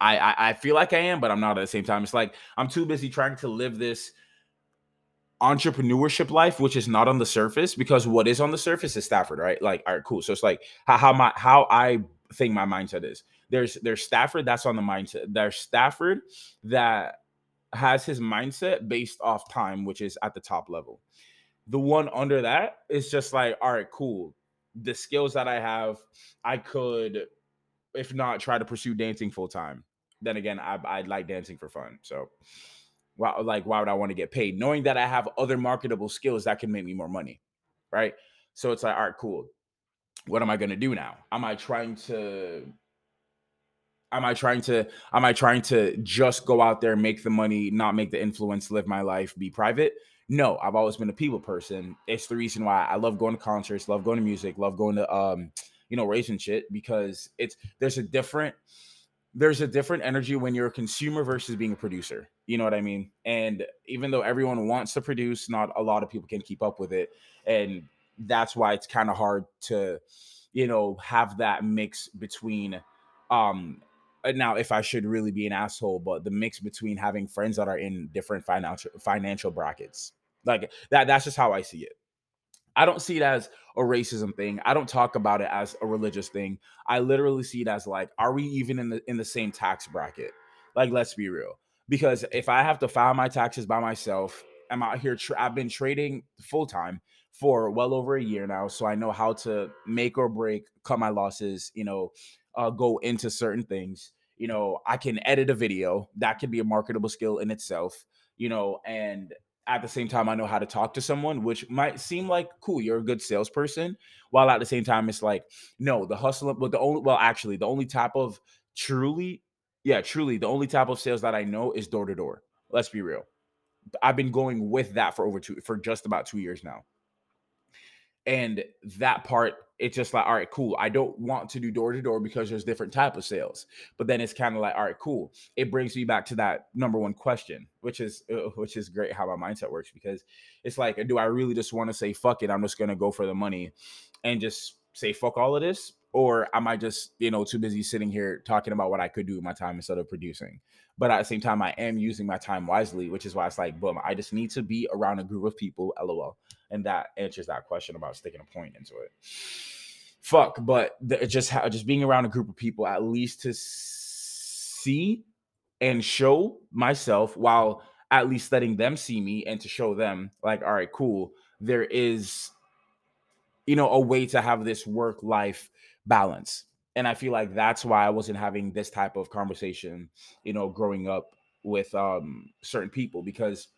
[SPEAKER 1] I, I, I feel like I am, but I'm not at the same time. It's like I'm too busy trying to live this entrepreneurship life, which is not on the surface, because what is on the surface is Stafford, right? Like, all right, cool. So it's like how, how my how I think my mindset is. There's there's Stafford that's on the mindset. There's Stafford that has his mindset based off time, which is at the top level. The one under that is just like, all right, cool. The skills that I have, I could, if not, try to pursue dancing full time. Then again, I, I like dancing for fun. So, why, like, why would I want to get paid? Knowing that I have other marketable skills that can make me more money, right? So it's like, all right, cool. What am I going to do now? Am I trying to am I trying to am I trying to just go out there, make the money, not make the influence, live my life, be private? No, I've always been a people person. It's the reason why I love going to concerts, love going to music, love going to um, you know, racing shit because it's there's a different there's a different energy when you're a consumer versus being a producer. You know what I mean? And even though everyone wants to produce, not a lot of people can keep up with it. And that's why it's kind of hard to, you know, have that mix between um uh, now if I should really be an asshole, but the mix between having friends that are in different financial financial brackets. Like that that's just how I see it. I don't see it as a racism thing. I don't talk about it as a religious thing. I literally see it as like are we even in the in the same tax bracket? Like let's be real. Because if I have to file my taxes by myself, I'm out here tra- I've been trading full time for well over a year now, so I know how to make or break, cut my losses, you know, uh, go into certain things. You know, I can edit a video. That can be a marketable skill in itself. You know, and at the same time, I know how to talk to someone, which might seem like cool. You're a good salesperson, while at the same time, it's like no, the hustle. But the only, well, actually, the only type of truly, yeah, truly, the only type of sales that I know is door to door. Let's be real. I've been going with that for over two, for just about two years now. And that part it's just like all right cool i don't want to do door to door because there's different type of sales but then it's kind of like all right cool it brings me back to that number one question which is uh, which is great how my mindset works because it's like do i really just want to say fuck it i'm just gonna go for the money and just say fuck all of this or am i just you know too busy sitting here talking about what i could do with my time instead of producing? But at the same time i am using my time wisely which is why it's like boom i just need to be around a group of people lol and that answers that question about sticking a point into it. Fuck but the, just just being around a group of people at least to see and show myself while at least letting them see me and to show them like all right cool. There is you know a way to have this work life balance and i feel like that's why i wasn't having this type of conversation you know growing up with um certain people because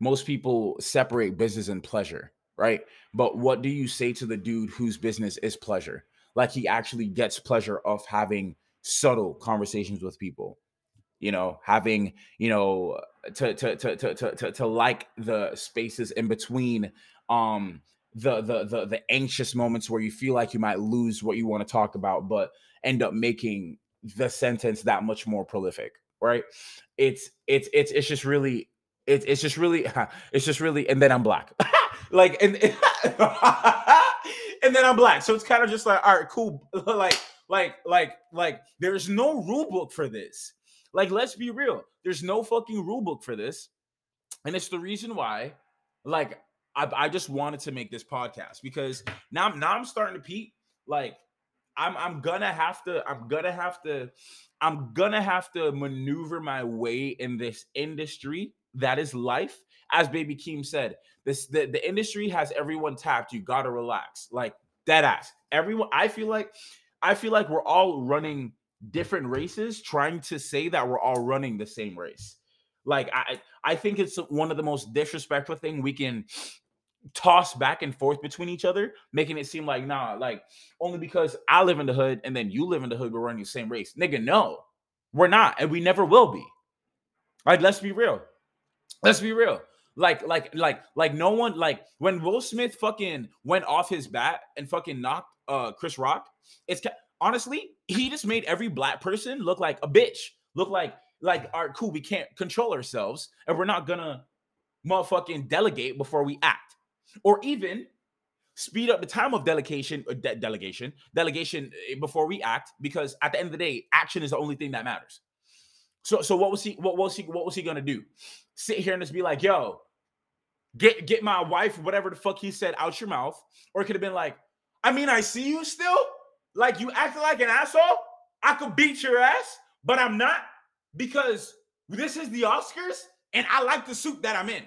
[SPEAKER 1] most people separate business and pleasure, right? But what do you say to the dude whose business is pleasure? Like he actually gets pleasure of having subtle conversations with people, you know, having, you know, to to to to to to, to like the spaces in between um the, the the anxious moments where you feel like you might lose what you want to talk about but end up making the sentence that much more prolific right it's it's it's it's just really it's it's just really it's just really and then I'm black. like and and then I'm black. So it's kind of just like all right, cool. like like like like there's no rule book for this. Like let's be real. There's no fucking rule book for this. And it's the reason why like I, I just wanted to make this podcast because now now I'm starting to peep like I'm I'm gonna have to I'm gonna have to I'm gonna have to maneuver my way in this industry that is life. As Baby Keem said, this the, the industry has everyone tapped. You gotta relax. Like dead ass. Everyone, I feel like I feel like we're all running different races, trying to say that we're all running the same race. Like I I think it's one of the most disrespectful thing we can toss back and forth between each other, making it seem like nah, like only because I live in the hood and then you live in the hood, we're running the same race. Nigga, no, we're not, and we never will be. Like, let's be real. Let's be real. Like, like, like, like, no one like when Will Smith fucking went off his bat and fucking knocked uh Chris Rock. It's honestly, he just made every black person look like a bitch. Look like like, all right, cool. We can't control ourselves, and we're not gonna motherfucking delegate before we act, or even speed up the time of delegation uh, de- delegation delegation eh, before we act because at the end of the day action is the only thing that matters so so what was he what was he what was he gonna do? Sit here and just be like, yo, get get my wife, whatever the fuck he said, out your mouth. Or it could have been like, I mean, I see you still. Like you acting like an asshole. I could beat your ass, but I'm not because this is the Oscars, and I like the suit that I'm in.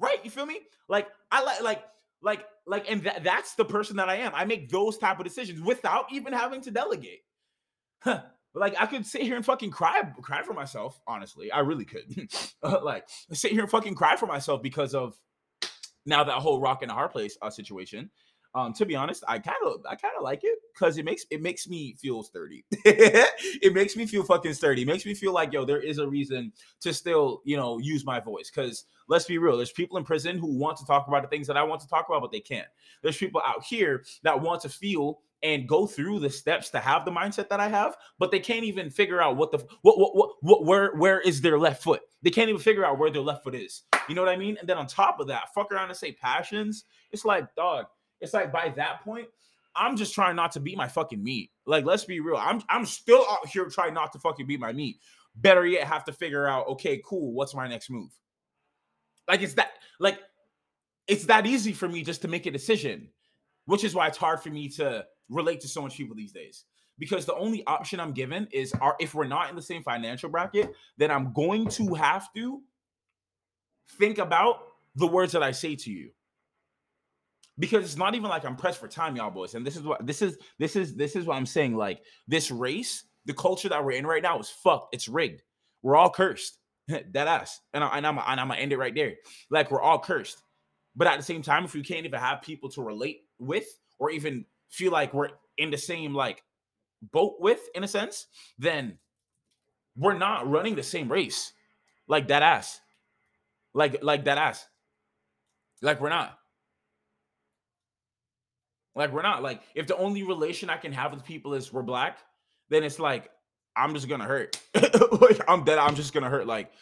[SPEAKER 1] Right? You feel me? Like I like like like like and that, that's the person that I am. I make those type of decisions without even having to delegate. Huh. Like I could sit here and fucking cry, cry for myself. Honestly, I really could. like sit here and fucking cry for myself because of now that whole rock in a hard place uh, situation. Um, to be honest, I kind of I kind of like it because it makes it makes me feel sturdy. it makes me feel fucking sturdy. It makes me feel like yo, there is a reason to still you know use my voice. Because let's be real, there's people in prison who want to talk about the things that I want to talk about, but they can't. There's people out here that want to feel and go through the steps to have the mindset that I have, but they can't even figure out what the what what what, what where where is their left foot. They can't even figure out where their left foot is. You know what I mean? And then on top of that, fuck around and say passions. It's like dog it's like by that point, I'm just trying not to beat my fucking meat. Like, let's be real. I'm I'm still out here trying not to fucking beat my meat. Better yet, have to figure out, okay, cool, what's my next move? Like, it's that like it's that easy for me just to make a decision, which is why it's hard for me to relate to so much people these days. Because the only option I'm given is are if we're not in the same financial bracket, then I'm going to have to think about the words that I say to you because it's not even like I'm pressed for time, y'all boys. And this is what this is this is this is what I'm saying. Like this race, the culture that we're in right now is fucked. It's rigged. We're all cursed. That ass. And, I, and I'm and I'm gonna end it right there. Like we're all cursed. But at the same time, if we can't even have people to relate with or even feel like we're in the same like boat with, in a sense, then we're not running the same race. Like that ass. Like like that ass. Like we're not. Like we're not like if the only relation I can have with people is we're black, then it's like I'm just gonna hurt. like I'm dead. I'm just gonna hurt. Like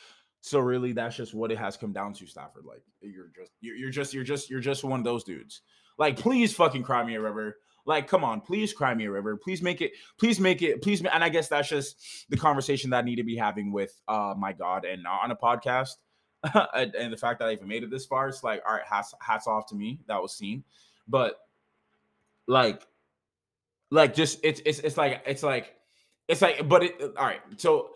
[SPEAKER 1] so, really, that's just what it has come down to, Stafford. Like you're just you're, you're just you're just you're just one of those dudes. Like please fucking cry me a river. Like come on, please cry me a river. Please make it. Please make it. Please. And I guess that's just the conversation that I need to be having with uh my God and not on a podcast. and the fact that I even made it this far, it's like all right, hats hats off to me. That was seen, but like like just it's it's it's like it's like it's like but it all right so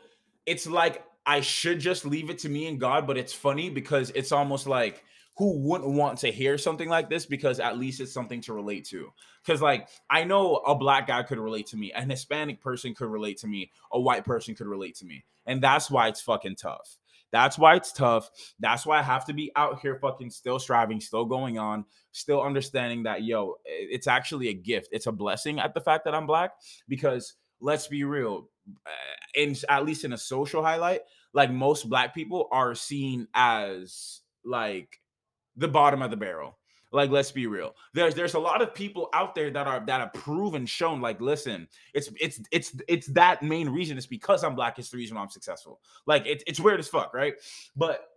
[SPEAKER 1] it's like i should just leave it to me and god but it's funny because it's almost like who wouldn't want to hear something like this because at least it's something to relate to? Because like i know a black guy could relate to me an hispanic person could relate to me a white person could relate to me and that's why it's fucking tough that's why it's tough. That's why I have to be out here fucking still striving, still going on, still understanding that, yo, it's actually a gift. It's a blessing at the fact that I'm black because let's be real, eh, in at least in a social highlight, like most black people are seen as like the bottom of the barrel. Like, let's be real. There's there's a lot of people out there that are that have proven shown. Like, listen, it's it's it's it's that main reason. It's because I'm black. It's the reason I'm successful. Like, it's it's weird as fuck, right? But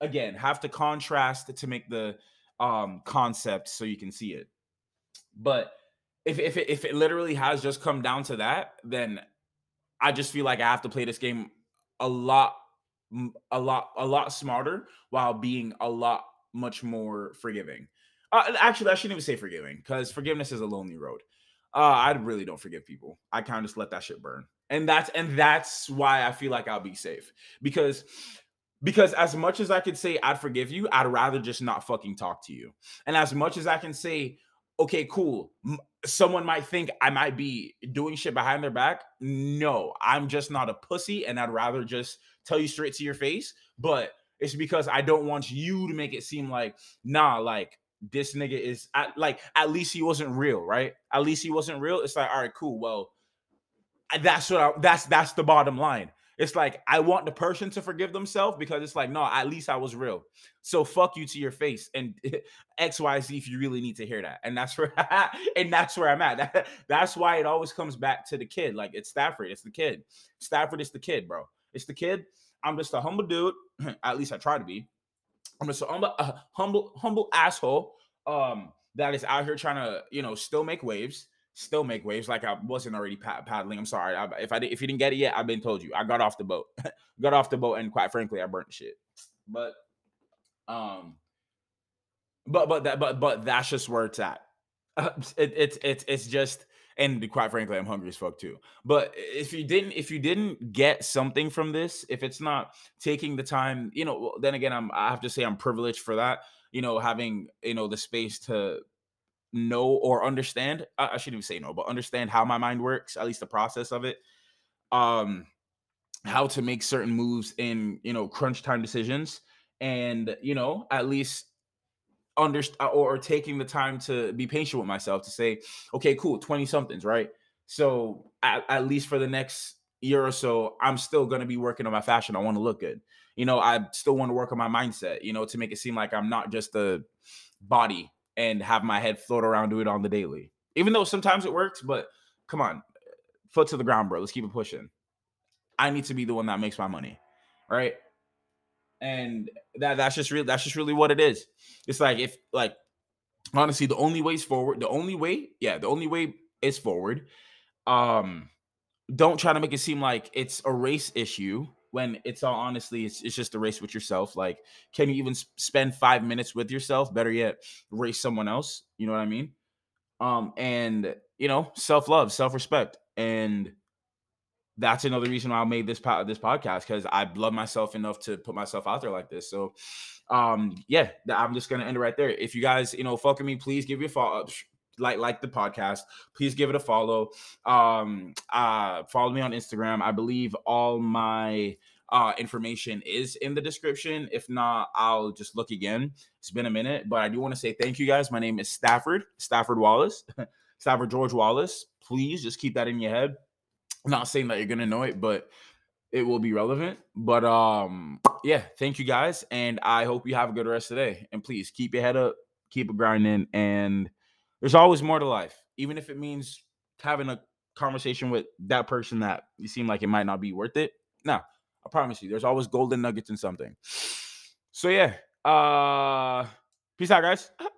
[SPEAKER 1] again, have to contrast to make the um concept so you can see it. But if if it, if it literally has just come down to that, then I just feel like I have to play this game a lot a lot a lot smarter while being a lot much more forgiving. Uh, actually, I shouldn't even say forgiving because forgiveness is a lonely road. Uh, I really don't forgive people. I kind of just let that shit burn, and that's and that's why I feel like I'll be safe because because as much as I could say I'd forgive you, I'd rather just not fucking talk to you. And as much as I can say, okay, cool, someone might think I might be doing shit behind their back. No, I'm just not a pussy, and I'd rather just tell you straight to your face. But it's because I don't want you to make it seem like, nah, like this nigga is like at least he wasn't real, right? At least he wasn't real. It's like, all right, cool. Well, that's what I, that's that's the bottom line. It's like I want the person to forgive themselves because it's like, no, at least I was real. So fuck you to your face and X, Y, Z if you really need to hear that. And that's where and that's where I'm at. that's why it always comes back to the kid. Like it's Stafford, it's the kid. Stafford is the kid, bro. It's the kid. I'm just a humble dude. At least I try to be. I'm just a humble, uh, humble, humble asshole um, that is out here trying to, you know, still make waves, still make waves. Like I wasn't already pad- paddling. I'm sorry. I, if I did, if you didn't get it yet, I've been told you. I got off the boat, got off the boat, and quite frankly, I burnt shit. But, um, but but that but but that's just where it's at. it, it's it's it's just and quite frankly, I'm hungry as fuck too. But if you didn't, if you didn't get something from this, if it's not taking the time, you know, then again, I'm I have to say I'm privileged for that. You know, having you know the space to know or understand. I, I shouldn't even say no, but understand how my mind works, at least the process of it. Um, how to make certain moves in you know crunch time decisions, and you know at least understand uh, or, or taking the time to be patient with myself to say, okay, cool, 20 somethings, right? So at, at least for the next year or so, I'm still going to be working on my fashion. I want to look good. You know, I still want to work on my mindset, you know, to make it seem like I'm not just a body and have my head float around do it on the daily. Even though sometimes it works, but come on, foot to the ground, bro. Let's keep it pushing. I need to be the one that makes my money, right? And that that's just real that's just really what it is. It's like if like honestly the only way is forward the only way yeah the only way is forward. Um don't try to make it seem like it's a race issue when it's all honestly it's, it's just a race with yourself. Like can you even spend five minutes with yourself? Better yet race someone else. You know what i mean? Um and you know self-love self-respect. And that's another reason why I made this po- this podcast because I love myself enough to put myself out there like this. So, um, yeah, I'm just gonna end it right there. If you guys, you know, fuck with me, please give a follow, like like the podcast. Please give it a follow. Um, uh, follow me on Instagram. I believe all my uh information is in the description. If not, I'll just look again. It's been a minute, but I do want to say thank you guys. My name is Stafford Stafford Wallace, Stafford George Wallace. Please just keep that in your head Not saying that you're gonna know it, but it will be relevant. But um, yeah, thank you guys, and I hope you have a good rest of the day. And please keep your head up, keep it grinding, and there's always more to life, even if it means having a conversation with that person that you seem like it might not be worth it. No, I promise you, there's always golden nuggets in something. So yeah, uh, peace out, guys.